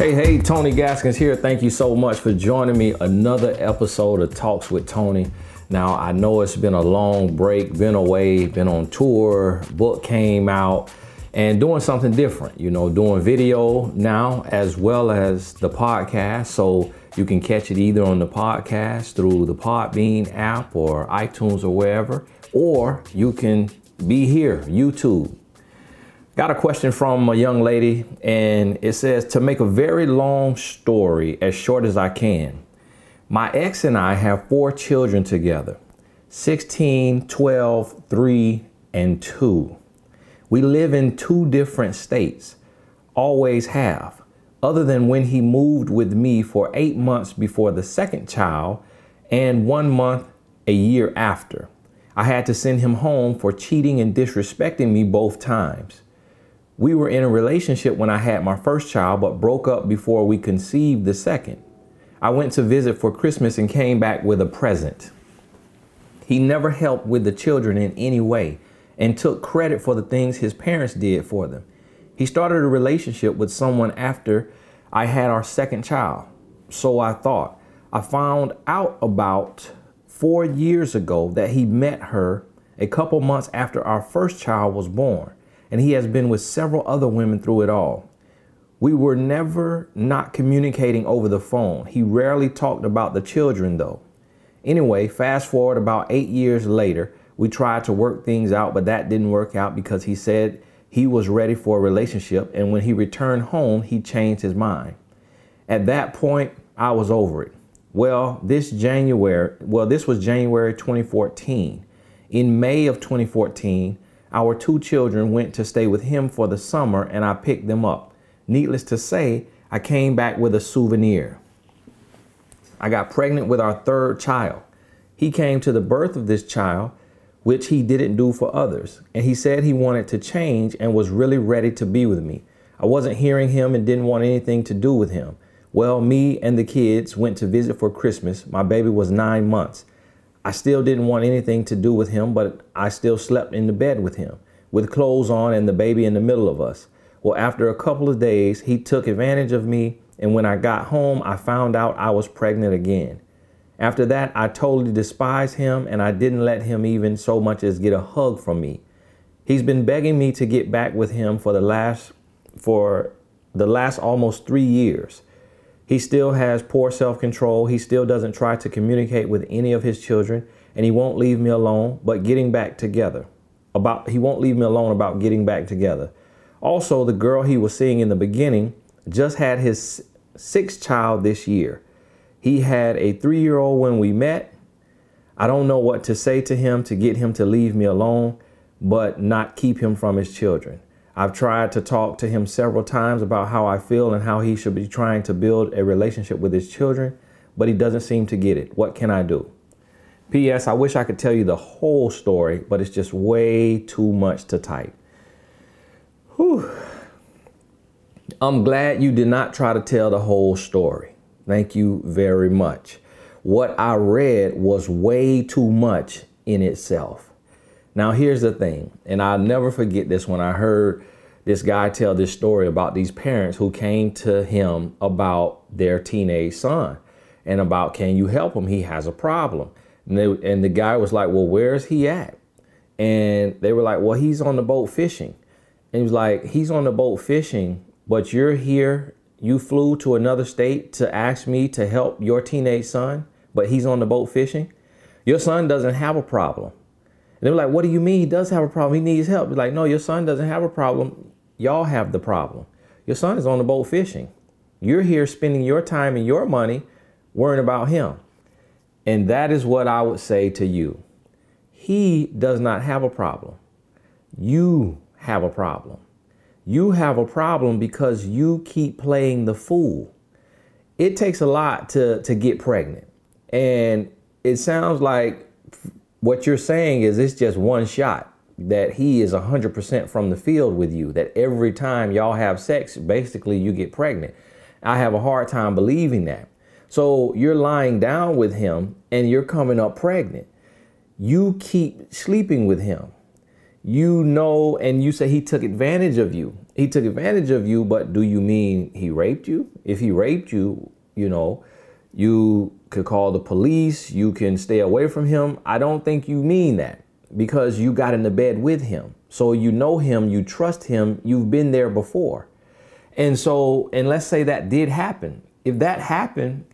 Hey, hey, Tony Gaskins here. Thank you so much for joining me. Another episode of Talks with Tony. Now, I know it's been a long break, been away, been on tour, book came out, and doing something different, you know, doing video now as well as the podcast. So you can catch it either on the podcast through the Podbean app or iTunes or wherever, or you can be here, YouTube. Got a question from a young lady, and it says to make a very long story as short as I can. My ex and I have four children together 16, 12, 3, and 2. We live in two different states, always have, other than when he moved with me for eight months before the second child and one month a year after. I had to send him home for cheating and disrespecting me both times. We were in a relationship when I had my first child, but broke up before we conceived the second. I went to visit for Christmas and came back with a present. He never helped with the children in any way and took credit for the things his parents did for them. He started a relationship with someone after I had our second child. So I thought. I found out about four years ago that he met her a couple months after our first child was born and he has been with several other women through it all. We were never not communicating over the phone. He rarely talked about the children, though. Anyway, fast forward about eight years later, we tried to work things out, but that didn't work out because he said he was ready for a relationship, and when he returned home, he changed his mind. At that point, I was over it. Well, this January, well, this was January 2014. In May of 2014, our two children went to stay with him for the summer and I picked them up. Needless to say, I came back with a souvenir. I got pregnant with our third child. He came to the birth of this child, which he didn't do for others, and he said he wanted to change and was really ready to be with me. I wasn't hearing him and didn't want anything to do with him. Well, me and the kids went to visit for Christmas. My baby was nine months. I still didn't want anything to do with him, but I still slept in the bed with him, with clothes on and the baby in the middle of us. Well, after a couple of days, he took advantage of me, and when I got home, I found out I was pregnant again. After that, I totally despised him, and I didn't let him even so much as get a hug from me. He's been begging me to get back with him for the last for the last almost 3 years. He still has poor self control. He still doesn't try to communicate with any of his children, and he won't leave me alone, but getting back together. About he won't leave me alone about getting back together. Also, the girl he was seeing in the beginning just had his sixth child this year. He had a three year old when we met. I don't know what to say to him to get him to leave me alone, but not keep him from his children. I've tried to talk to him several times about how I feel and how he should be trying to build a relationship with his children, but he doesn't seem to get it. What can I do? P.S. I wish I could tell you the whole story, but it's just way too much to type. Whew. I'm glad you did not try to tell the whole story. Thank you very much. What I read was way too much in itself. Now, here's the thing, and I'll never forget this when I heard this guy tell this story about these parents who came to him about their teenage son and about can you help him? He has a problem. And, they, and the guy was like, Well, where's he at? And they were like, Well, he's on the boat fishing. And he was like, He's on the boat fishing, but you're here. You flew to another state to ask me to help your teenage son, but he's on the boat fishing. Your son doesn't have a problem. And they were like, What do you mean he does have a problem? He needs help. He's like, No, your son doesn't have a problem. Y'all have the problem. Your son is on the boat fishing. You're here spending your time and your money worrying about him. And that is what I would say to you. He does not have a problem. You have a problem. You have a problem because you keep playing the fool. It takes a lot to, to get pregnant. And it sounds like what you're saying is it's just one shot that he is 100% from the field with you, that every time y'all have sex, basically you get pregnant. I have a hard time believing that. So you're lying down with him and you're coming up pregnant. You keep sleeping with him. you know, and you say he took advantage of you. He took advantage of you, but do you mean he raped you? If he raped you, you know, you could call the police, you can stay away from him. I don't think you mean that because you got in the bed with him. So you know him, you trust him, you've been there before. And so, and let's say that did happen. If that happened,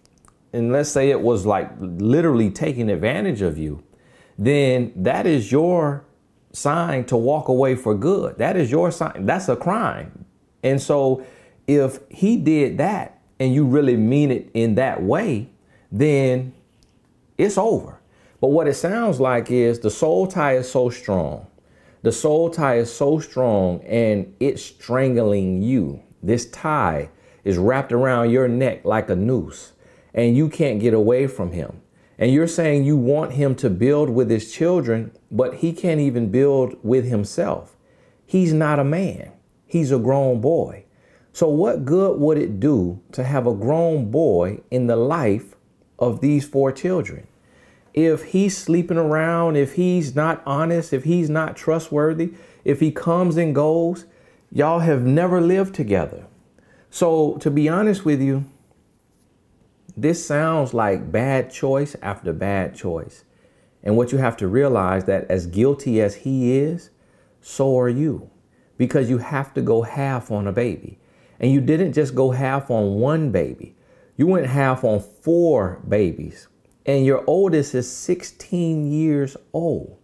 and let's say it was like literally taking advantage of you, then that is your sign to walk away for good. That is your sign. That's a crime. And so if he did that and you really mean it in that way, then it's over. But what it sounds like is the soul tie is so strong. The soul tie is so strong and it's strangling you. This tie is wrapped around your neck like a noose and you can't get away from him. And you're saying you want him to build with his children, but he can't even build with himself. He's not a man, he's a grown boy. So, what good would it do to have a grown boy in the life of these four children? If he's sleeping around, if he's not honest, if he's not trustworthy, if he comes and goes, y'all have never lived together. So, to be honest with you, this sounds like bad choice after bad choice. And what you have to realize that as guilty as he is, so are you. Because you have to go half on a baby. And you didn't just go half on one baby. You went half on four babies. And your oldest is 16 years old.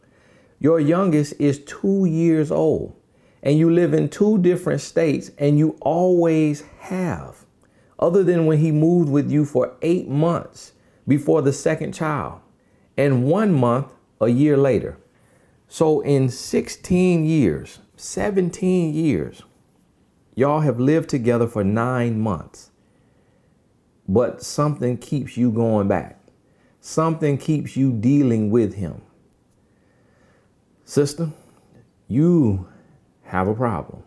Your youngest is two years old. And you live in two different states and you always have other than when he moved with you for eight months before the second child and one month a year later. So, in 16 years, 17 years, y'all have lived together for nine months. But something keeps you going back, something keeps you dealing with him. Sister, you have a problem.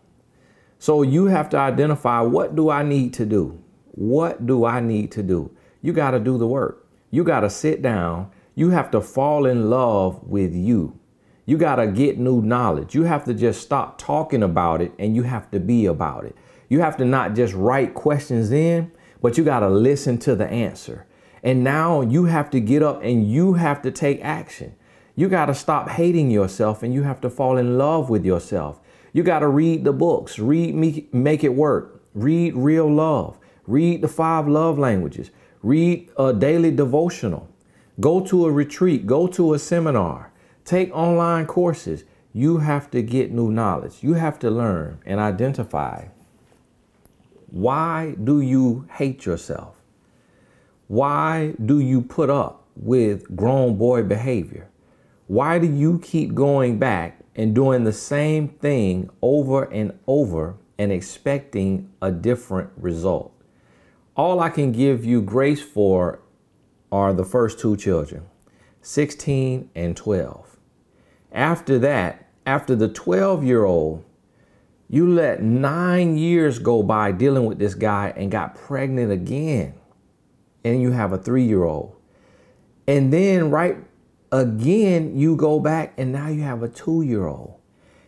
So, you have to identify what do I need to do? What do I need to do? You got to do the work. You got to sit down. You have to fall in love with you. You got to get new knowledge. You have to just stop talking about it and you have to be about it. You have to not just write questions in, but you got to listen to the answer. And now you have to get up and you have to take action. You got to stop hating yourself and you have to fall in love with yourself. You got to read the books, read me, Make It Work, read Real Love, Read the five love languages. Read a daily devotional. Go to a retreat. Go to a seminar. Take online courses. You have to get new knowledge. You have to learn and identify why do you hate yourself? Why do you put up with grown boy behavior? Why do you keep going back and doing the same thing over and over and expecting a different result? all I can give you grace for are the first two children, 16 and 12. After that, after the 12 year old, you let nine years go by dealing with this guy and got pregnant again. And you have a three year old. And then, right again, you go back and now you have a two year old.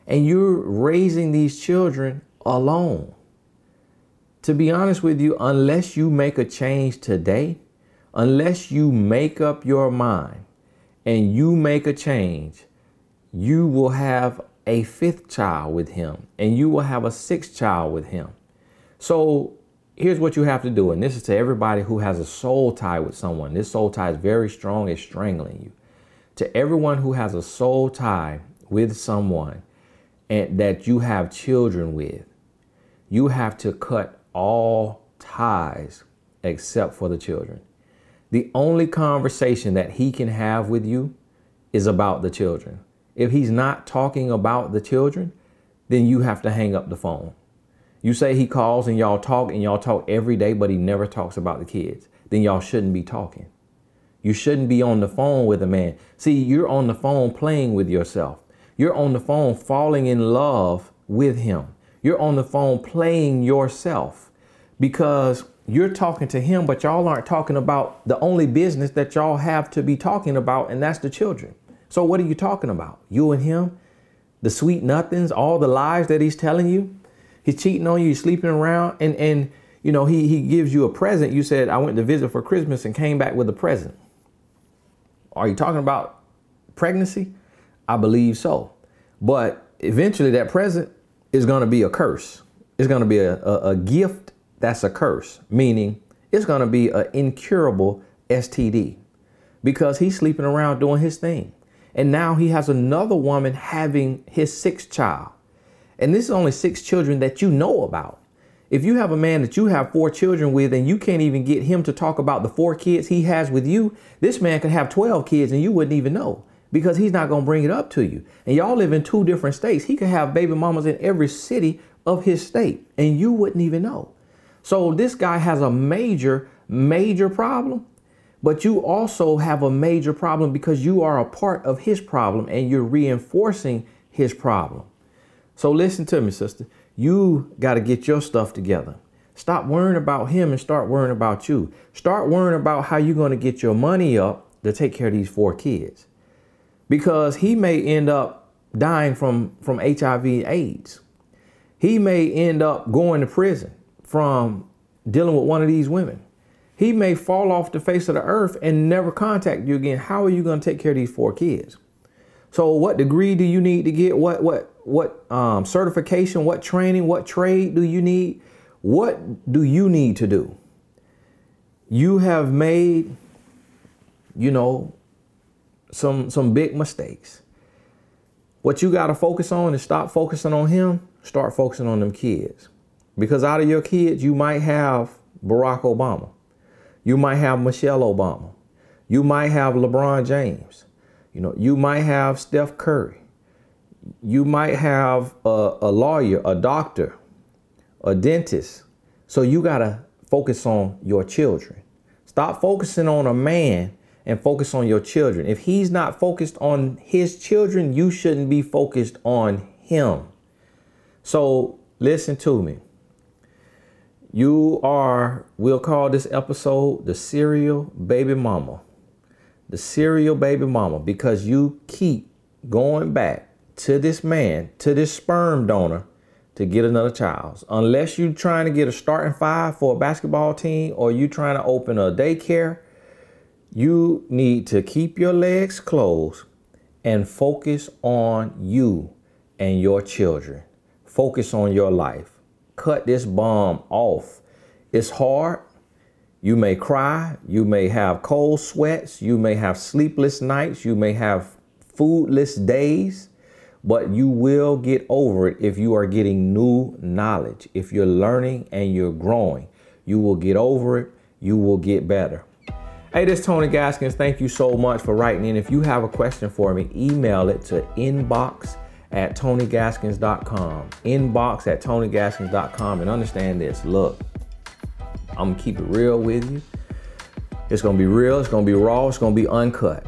And you're raising these children alone to be honest with you, unless you make a change today, unless you make up your mind and you make a change, you will have a fifth child with him and you will have a sixth child with him. So here's what you have to do. And this is to everybody who has a soul tie with someone. This soul tie is very strong, it's strangling you. To everyone who has a soul tie with someone and that you have children with, you have to cut all ties except for the children. The only conversation that he can have with you is about the children. If he's not talking about the children, then you have to hang up the phone. You say he calls and y'all talk and y'all talk every day, but he never talks about the kids. Then y'all shouldn't be talking. You shouldn't be on the phone with a man. See, you're on the phone playing with yourself. You're on the phone falling in love with him. You're on the phone playing yourself because you're talking to him, but y'all aren't talking about the only business that y'all have to be talking about, and that's the children. So, what are you talking about? You and him? the sweet nothings, all the lies that he's telling you. He's cheating on you, he's sleeping around, and and you know, he he gives you a present. You said, I went to visit for Christmas and came back with a present. Are you talking about pregnancy? I believe so. But eventually that present is going to be a curse. It's going to be a, a, a gift that's a curse, meaning it's going to be an incurable STD because he's sleeping around doing his thing. And now he has another woman having his sixth child. And this is only six children that you know about. If you have a man that you have four children with and you can't even get him to talk about the four kids he has with you, this man could have 12 kids and you wouldn't even know because he's not going to bring it up to you. And y'all live in two different states. He could have baby mamas in every city of his state and you wouldn't even know. So this guy has a major, major problem, but you also have a major problem because you are a part of his problem and you're reinforcing his problem. So listen to me, sister. You got to get your stuff together. Stop worrying about him and start worrying about you. Start worrying about how you're going to get your money up to take care of these four kids. Because he may end up dying from, from HIV AIDS. He may end up going to prison from dealing with one of these women. He may fall off the face of the earth and never contact you again. How are you going to take care of these four kids? So what degree do you need to get? What what what um, certification? What training? What trade do you need? What do you need to do? You have made, you know, some some big mistakes. What you got to focus on is stop focusing on him. Start focusing on them kids. Because out of your kids, you might have Barack Obama. You might have Michelle Obama. You might have LeBron James. You know, you might have Steph Curry. You might have a, a lawyer, a doctor, a dentist. So you got to focus on your children. Stop focusing on a man and focus on your children. If he's not focused on his children, you shouldn't be focused on him. So listen to me. You are, we'll call this episode the serial baby mama. The serial baby mama, because you keep going back to this man, to this sperm donor to get another child. Unless you're trying to get a starting five for a basketball team or you're trying to open a daycare, you need to keep your legs closed and focus on you and your children. Focus on your life cut this bomb off. It's hard. You may cry. You may have cold sweats. You may have sleepless nights. You may have foodless days, but you will get over it if you are getting new knowledge. If you're learning and you're growing, you will get over it. You will get better. Hey, this is Tony Gaskins. Thank you so much for writing in. If you have a question for me, email it to inbox at tonygaskins.com. Inbox at tonygaskins.com. And understand this look, I'm gonna keep it real with you. It's gonna be real, it's gonna be raw, it's gonna be uncut.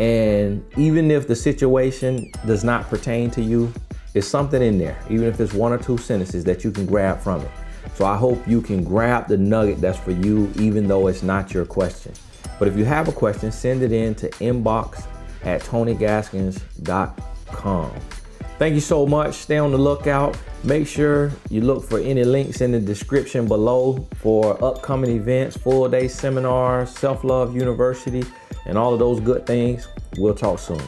And even if the situation does not pertain to you, it's something in there, even if it's one or two sentences that you can grab from it. So I hope you can grab the nugget that's for you, even though it's not your question. But if you have a question, send it in to inbox at tonygaskins.com. Thank you so much. Stay on the lookout. Make sure you look for any links in the description below for upcoming events, full day seminars, Self Love University, and all of those good things. We'll talk soon.